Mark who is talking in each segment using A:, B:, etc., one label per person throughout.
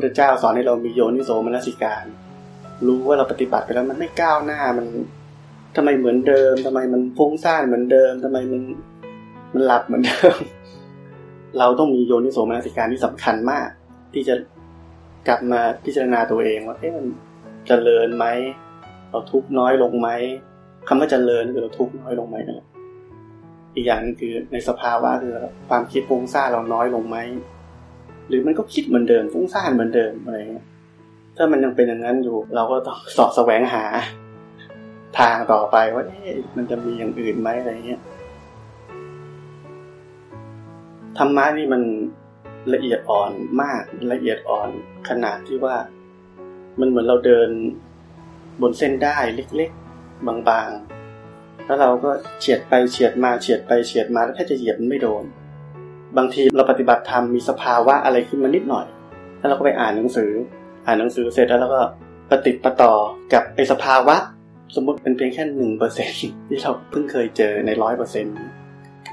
A: ระพุทธเจ้าสอนให้เรามีโยนิโสมนสิการ รู้ว่าเราปฏิบัติไปแล้วมันไม่ก้าวหน้ามันทำไมเหมือนเดิมทำไมมันฟุ้งซ่านเหมือนเดิมทำไมมันมันหลับเหมือนเดิม เราต้องมีโยนิโสมนสิการที่สำคัญมาก ที่จะกลับมาพิจารณาตัวเองว่าเอ๊ะมันเจริญไหมเราทุกน้อยลงไหมคำว่าเจริญคือเราทุกน้อยลงไหมนั่นแหละอีกอย่างนึงคือในสภาวะคือความคิดฟุ้งซ่านเราน้อยลงไหม หรือมันก็คิดเหมือนเดิมฟุ้งซ่านเหมือนเดิมอะไรเงี้ยถ้ามันยังเป็นอย่างนั้นอยู่ เราก็ต้องสอบแสวงหา ทางต่อไปว่าเอ๊ะมันจะมีอย่างอื่นไหมอะไรเงี้ยธรรมะนี่มันละเอียดอ่อนมากละเอียดอ่อนขนาดที่ว่า มันเหมือนเราเดินบนเส้นได้เล็กๆ บางๆ แล้วเราก็เฉียดไปเฉียดมาเฉียดไปเฉียดมาแล้วแค่จะเหยียบมันไม่โดน บางทีเราปฏิบัติธรรมมีสภาวะอะไรขึ้นมานิดหน่อย แล้วเราก็ไปอ่านหนังสือ อ่านหนังสือเสร็จแล้วเราก็ปฏิปต่อกับไอสภาวะ สมมติเป็นเพียงแค่หนึ่งเปอร์เซ็นที่เราเพิ่งเคยเจอในร้อยเปอร์เซ็น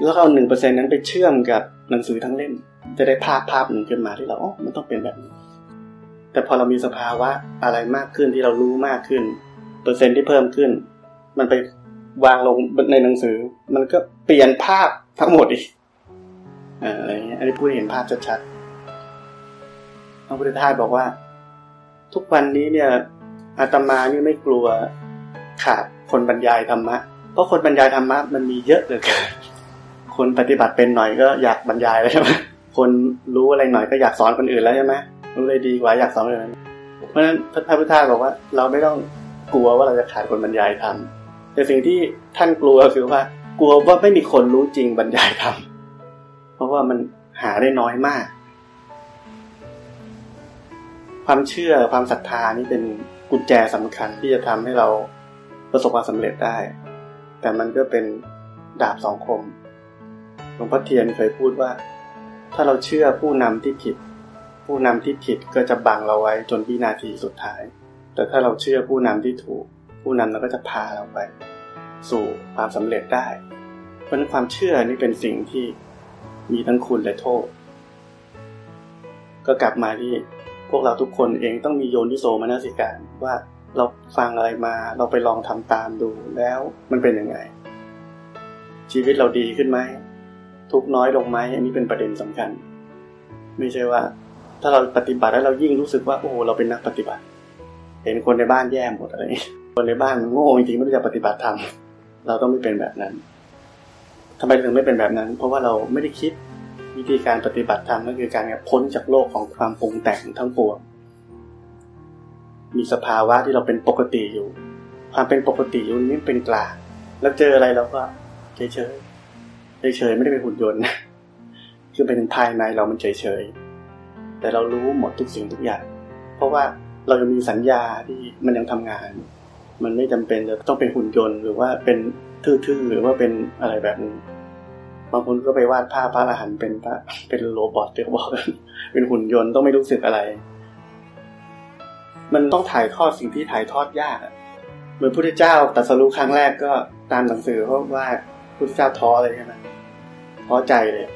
A: แล้วเอาหนึ่งเปอร์เซ็นนั้นไปเชื่อมกับหนังสือทั้งเล่ม จะได้ภาพภาพหนึ่งขึ้นมาที่เราอ๋อมันต้องเป็นแบบนี้ แต่พอเรามีสภาวะอะไรมากขึ้นที่เรารู้มากขึ้น เปอร์เซ็นที่เพิ่มขึ้น มันไปวางลงในหนังสือ มันก็เปลี่ยนภาพทั้งหมดอีก อะไรเงี้ยอันนี้พูดเห็นภาพชัดๆพระพุทธทาสบอกว่า ทุกวันนี้เนี่ยอาตมานี่ไม่กลัวขาดคนบรรยายธรรมะ เพราะคนบรรยายธรรมะมันมีเยอะเหลือเกินคนปฏิบัติเป็นหน่อยก็อยากบรรยายแล้วใช่ไหมคนรู้อะไรหน่อยก็อยากสอนคนอื่นแล้วใช่ไหมรู้เลยดีกว่าอยากสอนคนอื่นเพราะฉะนั้นพระพุทธทาสบอกว่า เราไม่ต้องกลัวว่าเราจะขาดคนบรรยายธรรมแต่สิ่งที่ท่านกลัวคือว่า กลัวว่าไม่มีคนรู้จริงบรรยายธรรมะว่ามันหาได้น้อยมาก ความเชื่อความศรัทธานี่เป็นกุญแจสำคัญที่จะทำให้เราประสบความสำเร็จได้ แต่มันก็เป็นดาบสองคมหลวงพ่อเทียนเคยพูดว่า ถ้าเราเชื่อผู้นำที่ผิด ผู้นำที่ผิดก็จะบังเราไว้จนวินาทีสุดท้าย แต่ถ้าเราเชื่อผู้นำที่ถูก ผู้นำเราก็จะพาเราไป สู่ความสำเร็จได้ เพราะนั้นความเชื่อนี่เป็นสิ่งที่ มีทั้งคุณและโทษ ก็กลับมาที่พวกเราทุกคนเองต้องมีโยนิโสมนาสิการว่าเราฟังอะไรมา เราไปลองทำตามดูแล้วมันเป็นยังไง ชีวิตเราดีขึ้นไหมทุกน้อยลงไหมอันนี้เป็นประเด็นสำคัญ ไม่ใช่ว่า ถ้าเราปฏิบัติแล้วเรายิ่งรู้สึกว่าโอ้เราเป็นนักปฏิบัติ เห็นคนในบ้านแย่หมดอะไรคนในบ้านโง่จริงๆไม่รู้จะปฏิบัติธรรมเราต้องไม่เป็นแบบนั้น ทำไมถึงไม่เป็นแบบนั้น เพราะว่าเราไม่ได้คิดวิธีการปฏิบัติธรรมก็คือการพ้นจากโลกของความปรุงแต่งทั้งปวง มีสภาวะที่เราเป็นปกติอยู่ ความเป็นปกติอยู่นี้เป็นกลางแล้วเจออะไรเราก็เฉยเฉยเฉยๆไม่ได้เป็นหุ่นยนต์คือเป็นภายในเรามันเฉยๆแต่เรารู้หมดทุกสิ่งทุกอย่าง เพราะว่าเรายังมีสัญญาที่มันยังทำงาน มันไม่จำเป็นจะต้องเป็นหุ่นยนต์ หรือว่าเป็นทื่อๆหรือว่าเป็นอะไรแบบนี้ บางคนก็ไปวาดภาพพระอรหันต์เป็นพระเป็นโรบอทเรียกว่าเป็นหุ่นยนต์ต้องไม่รู้สึกอะไร มันต้องถ่ายทอดสิ่งที่ถ่ายทอดยากเหมือนพุทธเจ้าตรัสรู้ครั้งแรกก็ตามหนังสือเขาว่าพุทธเจ้าท้อเลยใช่ไหมท้อใจเลย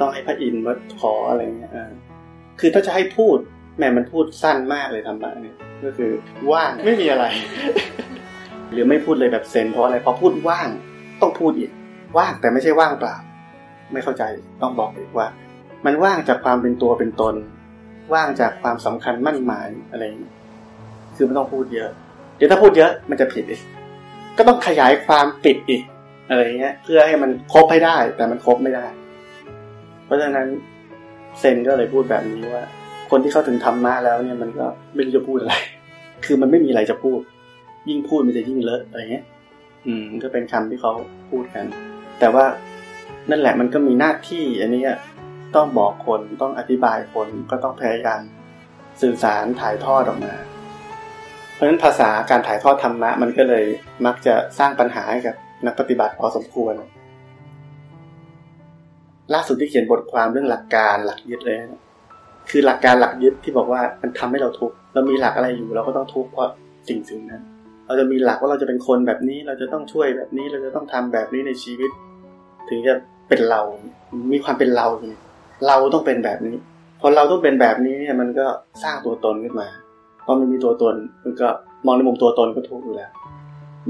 A: ต้องให้พระอินทร์มาขออะไรเงี้ยคือถ้าจะให้พูดแม่มันพูดสั้นมากเลยทำมาเนี่ยก็คือว่างไม่มีอะไร หรือไม่พูดเลยแบบเซนเพราะอะไรพอพูดว่างต้องพูดอีก ว่างแต่ไม่ใช่ว่างเปล่า ไม่เข้าใจต้องบอกอีกว่า มันว่างจากความเป็นตัวเป็นตน ว่างจากความสำคัญมั่นหมายอะไรคือไม่ต้องพูดเยอะ เดี๋ยวถ้าพูดเยอะมันจะผิดอีกก็ต้องขยายความปิดอีกอะไรเงี้ย เพื่อให้มันครบให้ได้ แต่มันครบไม่ได้ เพราะฉะนั้นเซนก็เลยพูดแบบนี้ว่า คนที่เข้าถึงธรรมะแล้วเนี่ยมันก็ไม่รู้จะพูดอะไร คือมันไม่มีอะไรจะพูด ยิ่งพูดมันจะยิ่งเลอะอะไรเงี้ย อืม ก็เป็นคำที่เขาพูดกัน แต่ว่านั่นแหละมันก็มีหน้าที่อันนี้ต้องบอกคนต้องอธิบายคนก็ต้องพยายามสื่อสารถ่ายทอดออกมา เพราะฉะนั้นภาษาการถ่ายทอดธรรมะ มันก็เลยมักจะสร้างปัญหาให้กับนักปฏิบัติพอสมควร ล่าสุดที่เขียนบทความเรื่องหลักการหลักยึดเลยคือหลักการหลักยึดที่บอกว่ามันทำให้เราทุกข์เรามีหลักอะไรอยู่เราก็ต้องทุกข์เพราะสิ่งสิ่งนั้น เราจะมีหลักว่าเราจะเป็นคนแบบนี้เราจะต้องช่วยแบบนี้เราจะต้องทำแบบนี้ในชีวิต ถึงจะเป็นเรา มีความเป็นเราเราต้องเป็นแบบนี้พอเราต้องเป็นแบบนี้เนี่ยมันก็สร้างตัวตนขึ้นมาพอมันมีตัวตนมันก็มองในมุมตัวตนก็ทุกข์อยู่แล้ว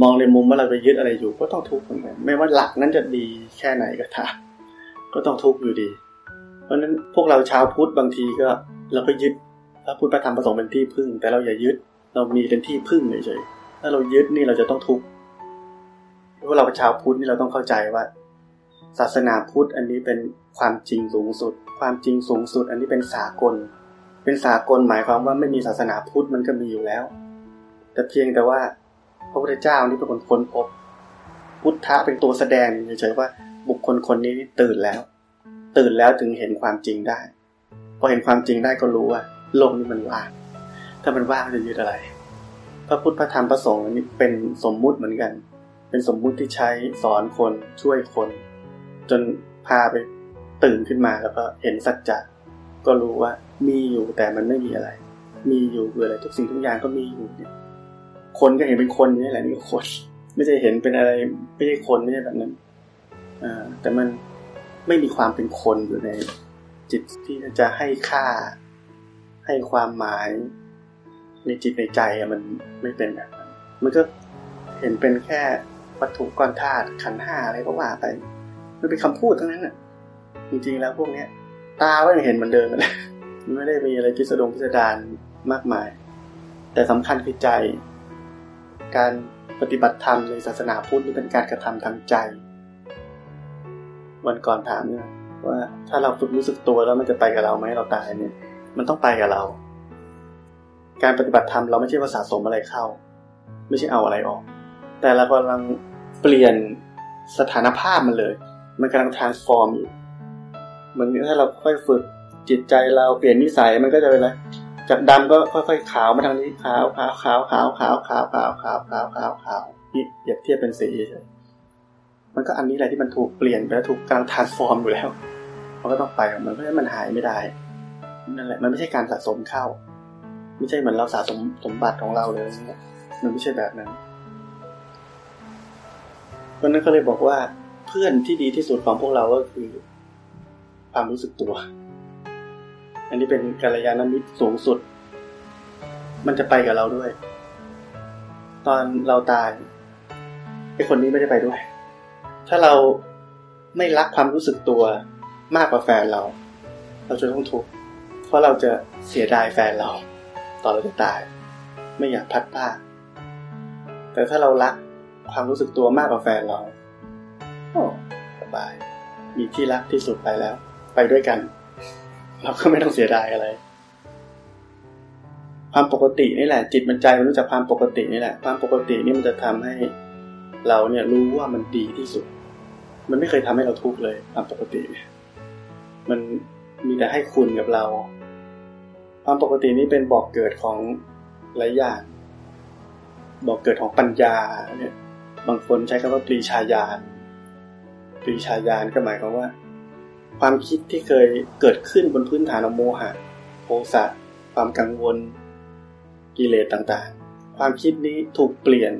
A: มองในมุมว่าเราไปยึดอะไรอยู่ก็ต้องทุกข์เหมือนกันไม่ว่าหลักนั้นจะดีแค่ไหนก็ตามก็ต้องทุกข์อยู่ดี เพราะฉะนั้นพวกเราชาวพุทธบางทีก็เราก็ยึดพระพุทธพระธรรมประสงค์เป็นที่พึ่ง แต่เราอย่ายึดเรามีเป็นที่พึ่งเฉยๆ ถ้าเรายึดนี่เราจะต้องทุกข์เพราะเราชาวพุทธนี่เราต้องเข้าใจว่า ศาสนาพุทธอันนี้เป็นความจริงสูงสุด ความจริงสูงสุด อันนี้เป็นสากล เป็นสากลหมายความว่าไม่มีศาสนาพุทธมันก็มีอยู่แล้ว แต่เพียงแต่ว่าพระพุทธเจ้านี่เป็นคนค้นพบ พุทธะเป็นตัวแสดงเฉยๆว่าบุคคลคนนี้ตื่นแล้ว ตื่นแล้วถึงเห็นความจริงได้ พอเห็นความจริงได้ก็รู้ว่าโลกนี้มันว่าง ถ้ามันว่างจะยึดอะไร พระพุทธพระธรรมพระสงฆ์นี่เป็นสมมุติเหมือนกัน เป็นสมมุติที่ใช้สอนคนช่วยคน จนพาไปตื่นขึ้นมาแล้วก็เห็นสัจจะก็รู้ว่ามีอยู่แต่มันไม่มีอะไร มีอยู่คืออะไรทุกสิ่งทุกอย่างก็มีอยู่เนี่ยคนก็เห็นเป็นคนนี่แหละนี่ก็คน ไม่ใช่เห็นเป็นอะไรไม่ใช่คนไม่ใช่แบบนั้นอ่าแต่มันไม่มีความเป็นคนอยู่ในจิตที่จะให้ค่า ให้ความหมาย ในจิตในใจมันไม่เป็นแบบนั้นมันก็เห็นเป็นแค่วัตถุก้อนธาตุขันห้าอะไรก็ว่าไป มันเป็นคำพูดทั้งนั้นอะ จริงๆแล้วพวกเนี้ย ตาก็ยังเห็นเหมือนเดิมเลยมันไม่ได้มีอะไรพิสดงพิสดารมากมาย แต่สำคัญคือใจ การปฏิบัติธรรมในศาสนาพุทธนี่เป็นการกระทำทางใจ วันก่อนถามเนี่ยว่าถ้าเราฝึกรู้สึกตัวแล้วมันจะไปกับเราไหมเราตายเนี่ย มันต้องไปกับเรา การปฏิบัติธรรมเราไม่ใช่ว่าสะสมอะไรเข้า ไม่ใช่เอาอะไรออก แต่เรากำลังเปลี่ยนสถานภาพมันเลย มันกำลัง transform อยู่เหมือนถ้าเราค่อยฝึกจิตใจเราเปลี่ยนนิสัยมันก็จะเป็นอะไรจากดำก็ค่อยๆขาวมาทางนี้ขาวขาวขาวขาวขาวขาวขาวขาวขาวขาวขาวนี่เปรียบเทียบเป็นสีเฉยมันก็อันนี้แหละที่มันถูกเปลี่ยนไปแล้วถูกกำลัง transform อยู่แล้ว มันก็ต้องไปมันเพราะฉะนั้นมันหายไม่ได้ นั่นแหละ มันไม่ใช่การสะสมเข้า ไม่ใช่เหมือนเราสะสมสมบัติของเราเลยมันไม่ใช่แบบนั้นเพราะนั้นก็เลยบอกว่าเพื่อนที่ดีที่สุดของพวกเราก็คือ ความรู้สึกตัว อันนี้เป็นกัลยาณมิตรสูงสุด มันจะไปกับเราด้วย ตอนเราตายไอ้คนนี้ไม่ได้ไปด้วย ถ้าเราไม่รักความรู้สึกตัวมากกว่าแฟนเรา เราจะต้องทุกข์เพราะเราจะเสียดายแฟนเรา ตอนเราจะตาย ไม่อยากพัดพลาแต่ถ้าเรารักความรู้สึกตัวมากกว่าแฟนเราโอ้สบาย มีที่รักที่สุดไปแล้ว ไปด้วยกัน เราก็ไม่ต้องเสียดายอะไร ความปกตินี่แหละ จิตมันใจมันรู้จักความปกตินี่แหละ ความปกตินี่มันจะทำให้ เราเนี่ยรู้ว่ามันดีที่สุด มันไม่เคยทำให้เราทุกข์เลย ความปกติมันมีแต่ให้คุณกับเรา ความปกตินี้เป็นบอกเกิดของหลายอย่างบอกเกิดของปัญญาเนี่ยบางคนใช้คำว่าปรีชาญาณปรีชาญาณก็หมายความว่า ความคิดที่เคยเกิดขึ้นบนพื้นฐานของโมหะโสะความกังวลกิเลสต่างๆ ความคิดนี้ถูกเปลี่ยน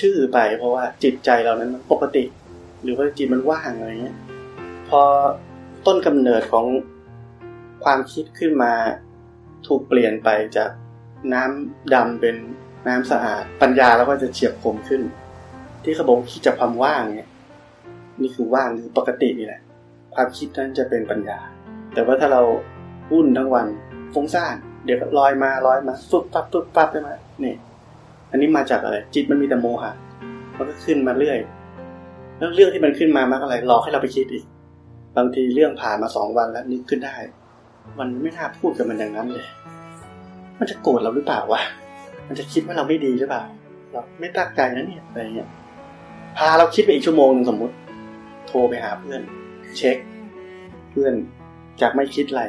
A: ชื่อไป เพราะว่าจิตใจเรานั้นปกติ หรือว่าจิตมันว่างอะไรเงี้ยพอต้นกำเนิดของความคิดขึ้นมา ถูกเปลี่ยนไปจากน้ำดำเป็นน้ำสะอาด ปัญญาเราก็จะเฉียบคมขึ้น ที่เขาบอกคิดจากความว่างเนี่ยนี่คือว่างคือปกตินี่แหละความคิดนั้นจะเป็นปัญญา แต่ว่าถ้าเราวุ่นทั้งวันฟุ้งซ่านเดี๋ยวลอยมาลอยมาฟึบปั๊บฟึบปั๊บได้ไหมนี่อันนี้มาจากอะไร จิตมันมีแต่โมหะมันก็ขึ้นมาเรื่อย แล้วเรื่องที่มันขึ้นมามากอะไรหลอกให้เราไปคิดอีก บางทีเรื่องผ่านมาสองวันแล้วนึกขึ้นได้ มันไม่น่าพูดกับมันอย่างนั้นเลย มันจะโกรธเราหรือเปล่าวะ มันจะคิดว่าเราไม่ดีหรือเปล่า เราไม่ตั้งใจนะเนี่ยอะไรเงี้ย พาเราคิดไปอีกชั่วโมงนึงสมมติ โทรไปหาเพื่อน เช็ค เพื่อนจากไม่คิดอะไร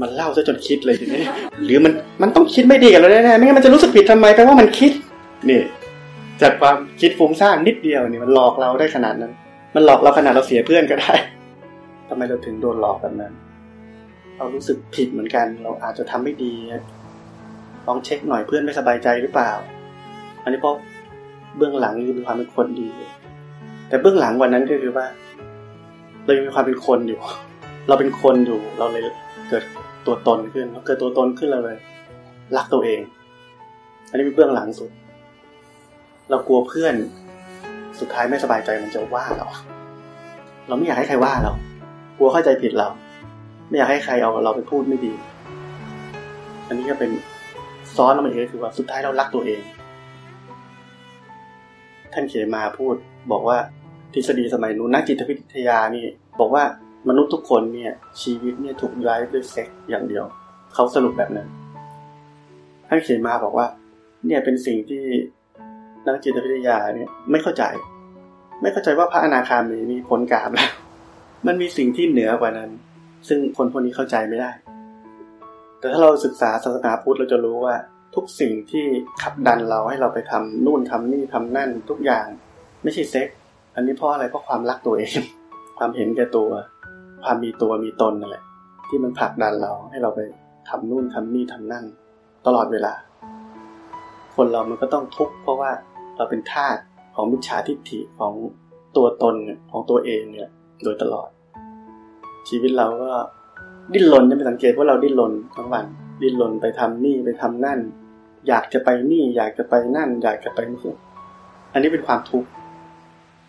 A: มันเล่าซะจนคิดเลยทีนี้หรือมันมันต้องคิดไม่ดีกับเราแน่ๆไม่งั้นมันจะรู้สึกผิดทำไมแปลว่ามันคิดนี่จากความคิดฟุ้งซ่านนิดเดียวนี่มันหลอกเราได้ขนาดนั้น มันหลอกเราขนาดเราเสียเพื่อนก็ได้ทำไมเราถึงโดนหลอกแบบนั้น เรารู้สึกผิดเหมือนกัน เราอาจจะทำไม่ดีลองเช็คหน่อยเพื่อนไม่สบายใจหรือเปล่า อันนี้เพราะเบื้องหลังคือมีความเป็นคนดี แต่เบื้องหลังวันนั้นก็คือว่า เรายังมีความเป็นคนอยู่ เราเป็นคนอยู่ เราเลยเกิดตัวตนขึ้นเราเกิดตัวตนขึ้นเราเลยรักตัวเอง อันนี้เป็นเบื้องหลังสุด เรากลัวเพื่อน สุดท้ายไม่สบายใจมันจะว่าเรา เราไม่อยากให้ใครว่าเรา กลัวเข้าใจผิดเรา ไม่อยากให้ใครเอาเราไปพูดไม่ดี อันนี้ก็เป็นซ้อนแลงมาอีกคือว่าสุดท้ายเรารักตัวเอง ท่านเขมาพูด บอกว่าทฤษฎีสมัยนู้นนักจิตวิทยานี่ บอกว่ามนุษย์ทุกคนเนี่ย ชีวิตเนี่ยถูกย้ายด้วยเซ็กอย่างเดียว เขาสรุปแบบนั้นท่านเขียนมาบอกว่า เนี่ยเป็นสิ่งที่นักจิตวิทยาเนี่ยไม่เข้าใจ ไม่เข้าใจว่าพระอนาคามีมีผลกาบแล้ว มันมีสิ่งที่เหนือกว่านั้น ซึ่งคนพวกนี้เข้าใจไม่ได้ แต่ถ้าเราศึกษาศาสนาพุทธเราจะรู้ว่า ทุกสิ่งที่ขับดันเราให้เราไปทำนู่นทำนี่ทำนั่นทุกอย่าง ไม่ใช่เซ็ก อันนี้เพราะอะไรเพราะความรักตัวเอง ความเห็นแก่ตัว ความมีตัวมีตนนั่นแหละ ที่มันผลักดันเราให้เราไปทำนู่นทำนี่ทำนั่น ตลอดเวลา คนเรามันก็ต้องทุกข์เพราะว่าเราเป็นทาสของมิจฉาทิฏฐิของตัวตนของตัวเองเนี่ยโดยตลอด ชีวิตเราก็ดิ้นรนจะไปสังเกตว่าเราดิ้นรนทั้งวันดิ้นรนไปทำนี่ไปทำนั่น อยากจะไปนี่ อยากจะไปนั่น อยากจะไปนี่อันนี้เป็นความทุกข์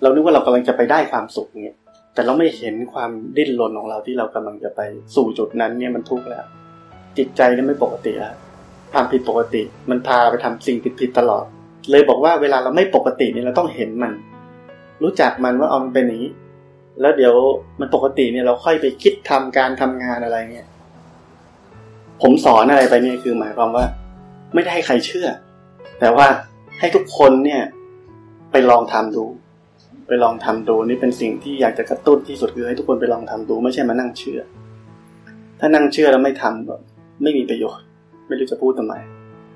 A: เรานึกว่าเรากำลังจะไปได้ความสุขเนี่ยแต่เราไม่เห็นความดิ้นรนของเราที่เรากำลังจะไปสู่จุดนั้นเนี่ยมันทุกข์แล้ว จิตใจนี่ไม่ปกติแล้วความผิดปกติ มันพาไปทำสิ่งผิดๆตลอด เลยบอกว่าเวลาเราไม่ปกติเนี่ยเราต้องเห็นมัน รู้จักมันว่าเอามันเป็นอย่างนี้ แล้วเดี๋ยวมันปกติเนี่ยเราค่อยไปคิดทำการทำงานอะไรเงี้ยผมสอนอะไรไปเนี่ยคือหมายความว่า ไม่ได้ให้ใครเชื่อ แต่ว่าให้ทุกคนเนี่ย ไปลองทำดู ไปลองทำดูนี่เป็นสิ่งที่อยากจะกระตุ้นที่สุดคือให้ทุกคนไปลองทำดู ไม่ใช่มานั่งเชื่อ ถ้านั่งเชื่อแล้วไม่ทำแบบไม่มีประโยชน์ ไม่รู้จะพูดทำไม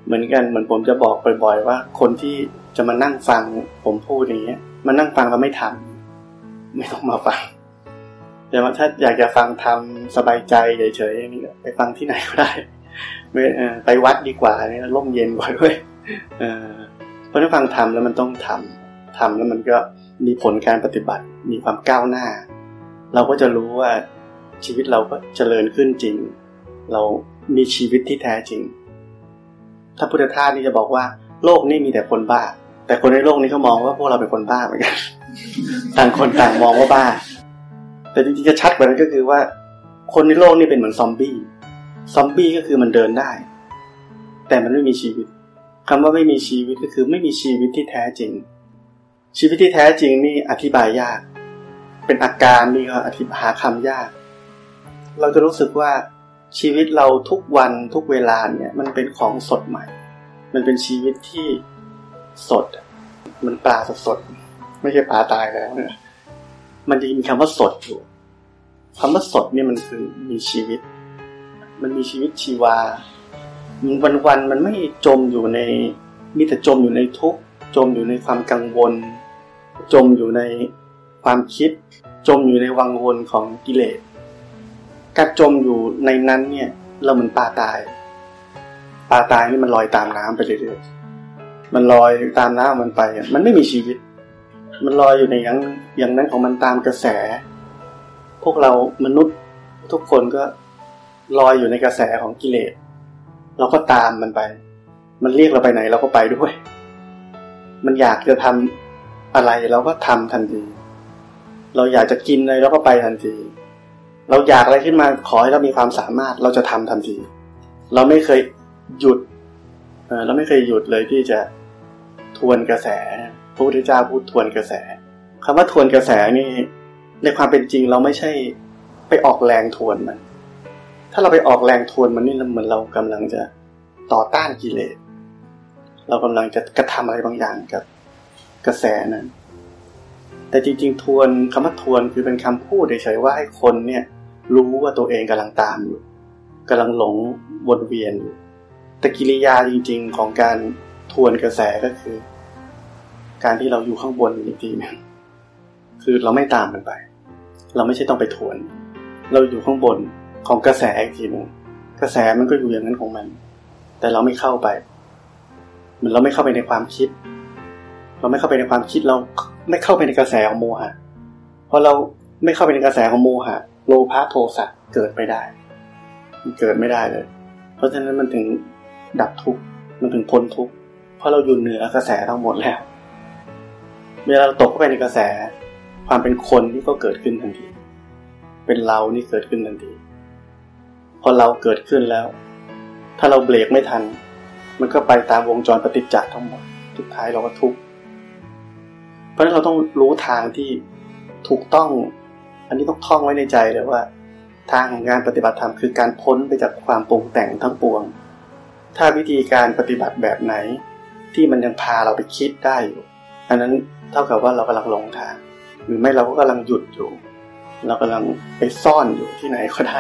A: เหมือนกันเหมือนผมจะบอกบ่อย ๆ ว่า คนที่จะมานั่งฟังผมพูดอย่างเงี้ยมานั่งฟังแล้วไม่ทำ ไม่ต้องมาฟัง แต่ว่าถ้าอยากจะฟังทำสบายใจเฉยๆอย่างนี้ไปฟังที่ไหนก็ได้ไม่ไปวัดดีกว่าเนี่ยร่มเย็นกว่าด้วยเพราะถ้าฟังทำแล้วมันต้องทำทำแล้วมันก็มีผลการปฏิบัติ มีความก้าวหน้า เราก็จะรู้ว่าชีวิตเราก็เจริญขึ้นจริง เรามีชีวิตที่แท้จริง ถ้าพุทธทาสนี่จะบอกว่า โลกนี้มีแต่คนบ้า แต่คนในโลกนี้เขามองว่าพวกเราเป็นคนบ้าเหมือนกัน ต่างคนต่างมองว่าบ้า แต่จริงๆจะชัดกว่านั้นก็คือว่า คนในโลกนี้เป็นเหมือนซอมบี้ซอมบี้ก็คือมันเดินได้ แต่มันไม่มีชีวิตคำว่าไม่มีชีวิตก็คือไม่มีชีวิตที่แท้จริง ชีวิตที่แท้จริงนี่อธิบายยาก เป็นอาการนี่ก็อธิบายหาคำยาก เราจะรู้สึกว่าชีวิตเราทุกวันทุกเวลาเนี่ย มันเป็นของสดใหม่ มันเป็นชีวิตที่สด มันปลาสดสด ไม่ใช่ปลาตายแล้วเนี่ยมันจะมีคำว่าสดอยู่คำว่าสดเนี่ยมันคือมีชีวิต มันมีชีวิตชีวา วันวันมันไม่จมอยู่ในมีแต่จมอยู่ในทุกจมอยู่ในความกังวล จมอยู่ในความคิด จมอยู่ในวังวนของกิเลสการจมอยู่ในนั้นเนี่ย เราเหมือนปลาตายปลาตายนี่มันลอยตามน้ำไปเรื่อยๆมันลอยตามน้ำมันไป มันไม่มีชีวิต มันลอยอยู่ในอย่างอย่างนั้นของมันตามกระแส พวกเรามนุษย์ทุกคนก็ลอยอยู่ในกระแสของกิเลส เราก็ตามมันไป มันเรียกเราไปไหนเราก็ไปด้วย มันอยากจะทำอะไรเราก็ทำทันที เราอยากจะกินอะไรเราก็ไปทันที เราอยากอะไรขึ้นมาขอให้เรามีความสามารถเราจะทำทันที เราไม่เคยหยุด เราไม่เคยหยุดเลยที่จะทวนกระแส พระพุทธเจ้าพูดทวนกระแสคำว่าทวนกระแสนี่ ในความเป็นจริงเราไม่ใช่ไปออกแรงทวนมัน ถ้าเราไปออกแรงทวนมันนี่เหมือนเรากำลังจะต่อต้านกิเลส เรากำลังจะกระทำอะไรบางอย่างกับกระแสนั้น แต่จริง ๆ ทวนคำว่าทวนคือเป็นคำพูดเฉยๆว่าให้คนเนี่ยรู้ว่าตัวเองกำลังตามอยู่กำลังหลงวนเวียนอยู่แต่กิริยาจริง ๆ ของการทวนกระแสก็คือ การที่เราอยู่ข้างบนอีกทีนึงคือเราไม่ตามมันไป เราไม่ใช่ต้องไปทวน เราอยู่ข้างบนของกระแสอีกทีนึงกระแสมันก็อยู่อย่างนั้นของมัน แต่เราไม่เข้าไป เหมือนเราไม่เข้าไปในความคิด เราไม่เข้าไปในความคิดเราไม่เข้าไปในกระแสของโมหะพอเราไม่เข้าไปในกระแสของโมหะโลภะโทสะเกิดไปได้ มันเกิดไม่ได้เลย เพราะฉะนั้นมันถึงดับทุกข์มันถึงพ้นทุกข์เพราะเราอยู่เหนือกระแสทั้งหมดแล้ว เวลาเราตกเข้าไปในกระแส ความเป็นคนที่ก็เกิดขึ้นทันที เป็นเรานี่เกิดขึ้นทันที พอเราเกิดขึ้นแล้ว ถ้าเราเบรกไม่ทัน มันก็ไปตามวงจรปฏิจจ์ทั้งหมดสุดท้ายเราก็ทุกข์เพราะฉะนั้นเราต้องรู้ทางที่ถูกต้อง อันนี้ต้องท่องไว้ในใจเลยว่า ทางของการปฏิบัติธรรมคือการพ้นไปจากความปรุงแต่งทั้งปวง ถ้าวิธีการปฏิบัติแบบไหน ที่มันยังพาเราไปคิดได้อยู่อันนั้น เท่ากับว่าเรากำลังหลงทาง หรือไม่เราก็กำลังหยุดอยู่ เรากำลังไปซ่อนอยู่ที่ไหนก็ได้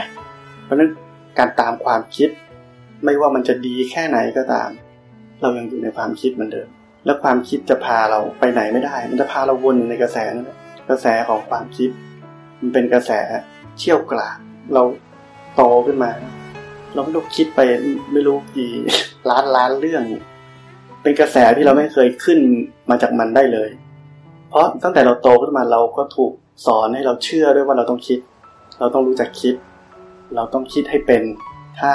A: เพราะนั้นการตามความคิด ไม่ว่ามันจะดีแค่ไหนก็ตาม เรายังอยู่ในความคิดเหมือนเดิม แล้วความคิดจะพาเราไปไหนไม่ได้ มันจะพาเราวนในกระแสนั่นแหละกระแสของความคิด มันเป็นกระแสเชี่ยวกราดเราโตขึ้นมา เราไม่รู้คิดไปไม่รู้กี่ล้านล้านเรื่อง เป็นกระแสที่เราไม่เคยขึ้นมาจากมันได้เลย เพราะตั้งแต่เราโตขึ้นมาเราก็ถูกสอนให้เราเชื่อด้วยว่าเราต้องคิด เราต้องรู้จักคิด เราต้องคิดให้เป็น ถ้า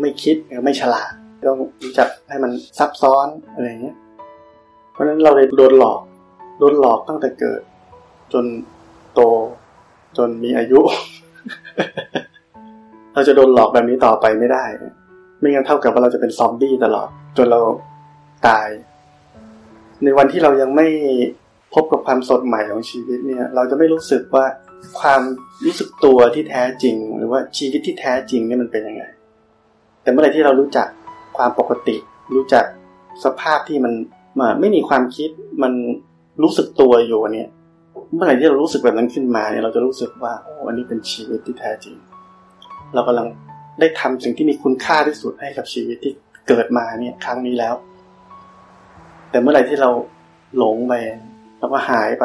A: ไม่คิดไม่ฉลาดต้องรู้จักให้มันซับซ้อนอะไรเงี้ย เพราะฉะนั้นเราเลยโดนหลอก โดนหลอกตั้งแต่เกิด จนโต จนมีอายุ เราจะโดนหลอกแบบนี้ต่อไปไม่ได้ ไม่งั้นเท่ากับว่าเราจะเป็นซอมบี้ตลอด จนเราตาย ในวันที่เรายังไม่ พบกับความสดใหม่ของชีวิตเนี่ยเราจะไม่รู้สึกว่าความรู้สึกตัวที่แท้จริง หรือว่าชีวิตที่แท้จริงเนี่ยมันเป็นยังไง แต่เมื่อไรที่เรารู้จักความปกติ รู้จักสภาพที่มันมาไม่มีความคิดมันรู้สึกตัวอยู่เนี่ยเมื่อไหร่ที่เรารู้สึกแบบนั้นขึ้นมาเนี่ยเราจะรู้สึกว่าโอ้อันนี้เป็นชีวิตที่แท้จริง เรากำลังได้ทำสิ่งที่มีคุณค่าที่สุดให้กับชีวิตที่เกิดมาเนี่ยครั้งนี้แล้ว แต่เมื่อไหร่ที่เราหลงไป แล้วก็หายไป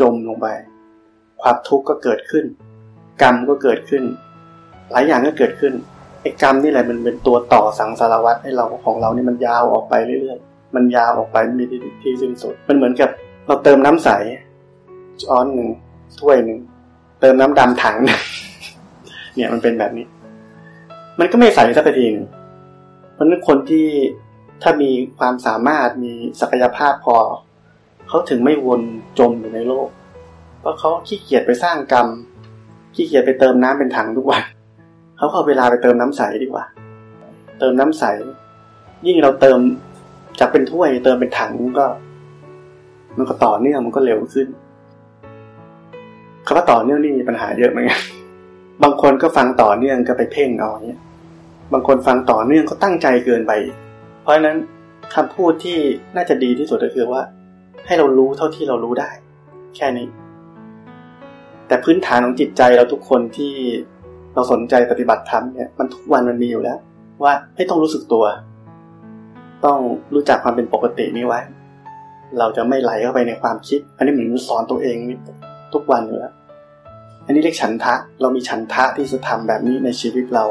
A: จมลงไป ความทุกข์ก็เกิดขึ้น กรรมก็เกิดขึ้น หลายอย่างก็เกิดขึ้นไอ้กรรมนี่แหละมันเป็นตัวต่อสังสารวัตรให้เราของเรานี่มันยาวออกไปเรื่อยๆ มันยาวออกไปมีที่สิ้นสุด มันเหมือนกับเราเติมน้ำใสช้อนหนึ่งถ้วยหนึ่งเติมน้ำดำถังหนึ่งเนี่ยมันเป็นแบบนี้ มันก็ไม่ใสสักทีนึงเพราะนั้นคนที่ถ้ามีความสามารถมีศักยภาพพอ เขาถึงไม่วนจมอยู่ในโลก เพราะเขาขี้เกียจไปสร้างกรรม ขี้เกียจไปเติมน้ำเป็นถังทุกวัน เขาเอาเวลาไปเติมน้ำใสดีกว่า เติมน้ำใส ยิ่งเราเติมจากเป็นถ้วยเติมเป็นถังก็ มันก็ต่อเนื่องมันก็เร็วขึ้นคำว่าต่อเนื่องนี่มีปัญหาเยอะเหมือนกันบางคนก็ฟังต่อเนื่องก็ไปเพ่งเอาเนี่ยบางคนฟังต่อเนื่องก็ตั้งใจเกินไป เพราะฉะนั้นคำพูดที่น่าจะดีที่สุดก็คือว่า ให้เรารู้เท่าที่เรารู้ได้ แค่นี้ แต่พื้นฐานของจิตใจเราทุกคนที่เราสนใจปฏิบัติธรรมเนี่ยมันทุกวันมันมีอยู่แล้ว ว่าให้ต้องรู้สึกตัว ต้องรู้จักความเป็นปกตินี้ไว้ เราจะไม่ไหลเข้าไปในความคิด อันนี้เหมือนสอนตัวเองทุกวันอยู่แล้วอันนี้เรียกฉันทะเรามีฉันทะที่จะทำแบบนี้ในชีวิตเรา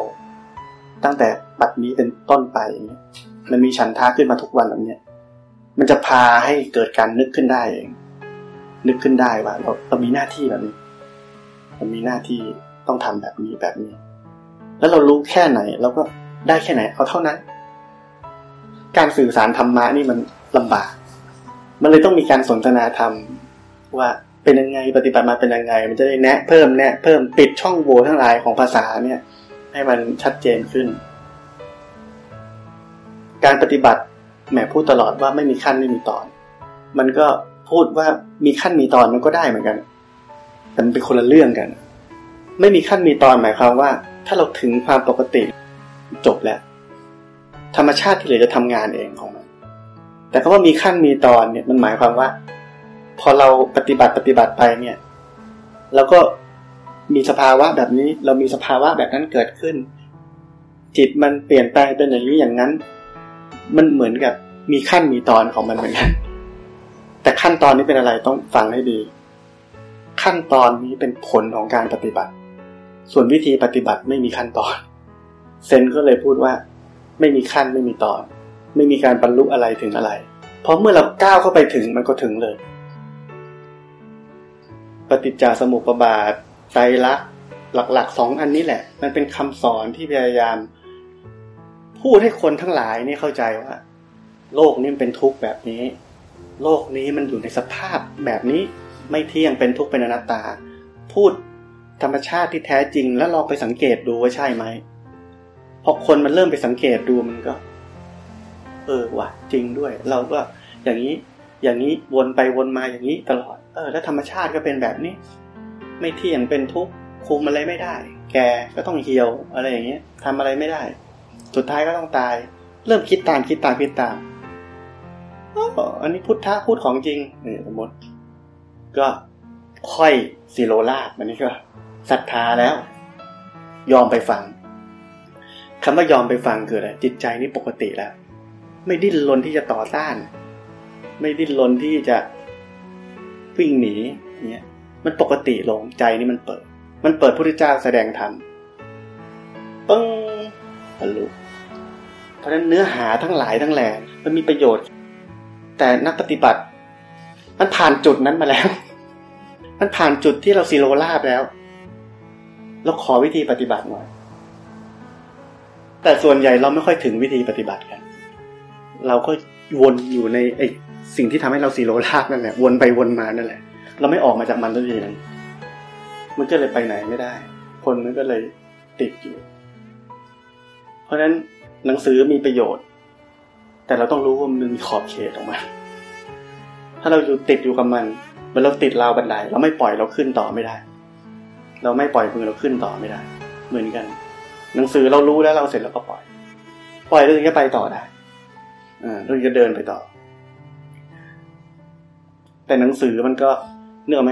A: ตั้งแต่บัดนี้เป็นต้นไปมันมีฉันทะขึ้นมาทุกวันแบบนี้ มันจะพาให้เกิดการนึกขึ้นได้เอง นึกขึ้นได้ว่าเราเรามีหน้าที่แบบนี้เรามีหน้าที่ต้องทำแบบนี้แบบนี้ แล้วเรารู้แค่ไหนเราก็ได้แค่ไหนเอาเท่านั้น การสื่อสารธรรมะนี่มันลำบาก มันเลยต้องมีการสนทนาธรรมว่าเป็นยังไงปฏิบัติมาเป็นยังไง มันจะได้แนะ เพิ่มแนะ เพิ่มปิดช่องโหว่ทั้งหลายของภาษาเนี่ย ให้มันชัดเจนขึ้น การปฏิบัติ แหมพูดตลอดว่าไม่มีขั้นไม่มีตอน มันก็พูดว่ามีขั้นมีตอนมันก็ได้เหมือนกัน แต่มันเป็นคนละเรื่องกัน ไม่มีขั้นมีตอนหมายความว่า ถ้าเราถึงความปกติจบแล้ว ธรรมชาติที่เหลือจะทำงานเองของมัน แต่ก็ว่ามีขั้นมีตอนเนี่ยมันหมายความว่า พอเราปฏิบัติปฏิบัติไปเนี่ยเราก็มีสภาวะแบบนี้ เรามีสภาวะแบบนั้นเกิดขึ้น จิตมันเปลี่ยนแปลงเป็นอย่างนี้อย่างนั้น มันเหมือนกับมีขั้นมีตอนของมันเหมือนกันแต่ขั้นตอนนี้เป็นอะไรต้องฟังให้ดี ขั้นตอนนี้เป็นผลของการปฏิบัติ ส่วนวิธีปฏิบัติไม่มีขั้นตอน เซนก็เลยพูดว่า ไม่มีขั้นไม่มีตอน ไม่มีการบรรลุอะไรถึงอะไร เพราะเมื่อเราก้าวเข้าไปถึงมันก็ถึงเลย ปฏิจจสมุปบาทไตรลักษณ์หลักๆสองอันนี้แหละ มันเป็นคำสอนที่พยายาม พูดให้คนทั้งหลายนี่เข้าใจว่า โลกนี้เป็นทุกข์แบบนี้ โลกนี้มันอยู่ในสภาพแบบนี้ไม่เที่ยงเป็นทุกข์เป็นอนัตตา พูดธรรมชาติที่แท้จริง แล้วลองไปสังเกตดูว่าใช่ไหมพอคนมันเริ่มไปสังเกตดูมันก็ เออว่ะจริงด้วย เราก็อย่างนี้ อย่างนี้วนไปวนมาอย่างนี้ตลอด เออ แล้วธรรมชาติก็เป็นแบบนี้ ไม่เที่ยงเป็นทุกข์คุมอะไรไม่ได้ แกก็ต้องเหี่ยวอะไรอย่างเงี้ยทำอะไรไม่ได้ สุดท้ายก็ต้องตาย เริ่มคิดตามคิดตามคิดตามอ๋ออันนี้พุทธะพูดของจริงนี่สมมติ ก็ค่อยสิโลลาบอันนี้ก็ศรัทธาแล้ว ยอมไปฟังคำว่ายอมไปฟังคืออะไรจิตใจนี่ปกติแล้ว ไม่ดิ้นรนที่จะต่อต้าน ไม่ดิ้นรนที่จะวิ่งหนีเนี่ยมันปกติลงใจนี่มันเปิด มันเปิดพระพุทธเจ้าแสดงธรรมปึ้ง รรลุเพราะฉะนั้นเนื้อหาทั้งหลายทั้งแหล่มันมีประโยชน์ แต่นักปฏิบัติ มันผ่านจุดนั้นมาแล้ว มันผ่านจุดที่เราซีโรลาบแล้ว เราขอวิธีปฏิบัติหน่อย แต่ส่วนใหญ่เราไม่ค่อยถึงวิธีปฏิบัติกัน เราก็วนอยู่ในไอ้สิ่งที่ทำให้เราซีโรลาบนั่นแหละวนไปวนมานั่นแหละ เราไม่ออกมาจากมันทันทีนั้นมันก็เลยไปไหนไม่ได้ คนมันก็เลยติดอยู่ เพราะฉะนั้นหนังสือมีประโยชน์ แต่เราต้องรู้ว่ามันมีขอบเขตออกมาถ้าเราอยู่ติดอยู่กับมันเมื่อเราติดราวบันไดเราไม่ปล่อยเราขึ้นต่อไม่ได้ เราไม่ปล่อยมือเราขึ้นต่อไม่ได้ เหมือนกัน หนังสือเรารู้แล้วเราเสร็จแล้วก็ปล่อย ปล่อยแล้วถึงจะไปต่อได้อ่าเราจะเดินไปต่อ แต่หนังสือมันก็เนื้อไหม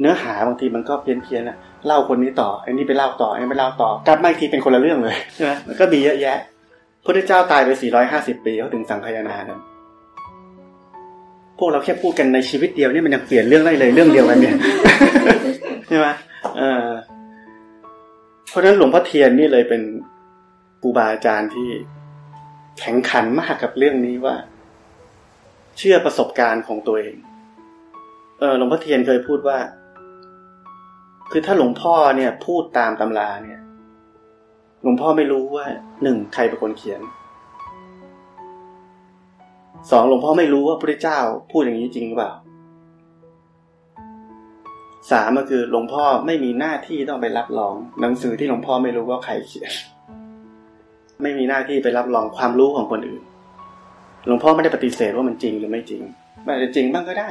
A: เนื้อหาบางทีมันก็เพี้ยนเพียนอะ เล่าคนนี้ต่อไอ้นี่ไปเล่าต่อไอ้นี่ไปเล่าต่อกลับมาอีกทีเป็นคนละเรื่องเลยใช่ไหมมันก็มีเยอะแยะพระเจ้าตายไปสี่ร้อยห้าสิบปีเขาถึงสังขยานากันพวกเราแค่พูดกันในชีวิตเดียวนี่มันยังเปลี่ยนเรื่องได้เลยเรื่องเดียวกันเนี่ยใช่ไหมเออเพราะฉะนั้นหลวงพ่อเทียนนี่เลยเป็นครูบาอาจารย์ที่แข็งขันมากกับเรื่องนี้ว่า เชื่อประสบการณ์ของตัวเอง เออหลวงพ่อเทียนเคยพูดว่า คือถ้าหลวงพ่อเนี่ย พูดตามตำราเนี่ย หลวงพ่อไม่รู้ว่าหนึ่งใครเป็นคนเขียนสองหลวงพ่อไม่รู้ว่าพระเจ้าพูดอย่างนี้จริงหรือเปล่าสามก็คือหลวงพ่อไม่มีหน้าที่ต้องไปรับรอง หนังสือที่หลวงพ่อไม่รู้ว่าใครเขียน ไม่มีหน้าที่ไปรับรองความรู้ของคนอื่น หลวงพ่อไม่ได้ปฏิเสธว่ามันจริงหรือไม่จริงมันอาจจะจริงบ้างก็ได้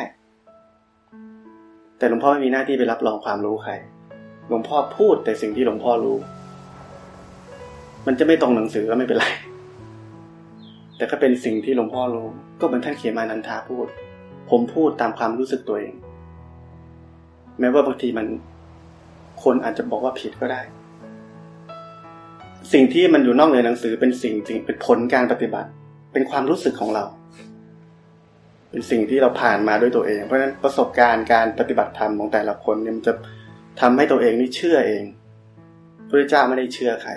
A: แต่หลวงพ่อไม่มีหน้าที่ไปรับรองความรู้ใคร หลวงพ่อพูดแต่สิ่งที่หลวงพ่อรู้ มันจะไม่ตรงหนังสือก็ไม่เป็นไร แต่ก็เป็นสิ่งที่หลวงพ่อรู้ ก็เหมือนท่านเขียนมานันทาพูด ผมพูดตามความรู้สึกตัวเอง แม้ว่าบางทีมัน คนอาจจะบอกว่าผิดก็ได้ สิ่งที่มันอยู่นอกเหนือหนังสือเป็นสิ่งจริงเป็นผลการปฏิบัติ เป็นความรู้สึกของเราเป็นสิ่งที่เราผ่านมาด้วยตัวเอง เพราะฉะนั้นประสบการณ์การปฏิบัติธรรมของแต่ละคนเนี่ยมันจะ ทำให้ตัวเองนี่เชื่อเองพระเจ้าไม่ได้เชื่อใคร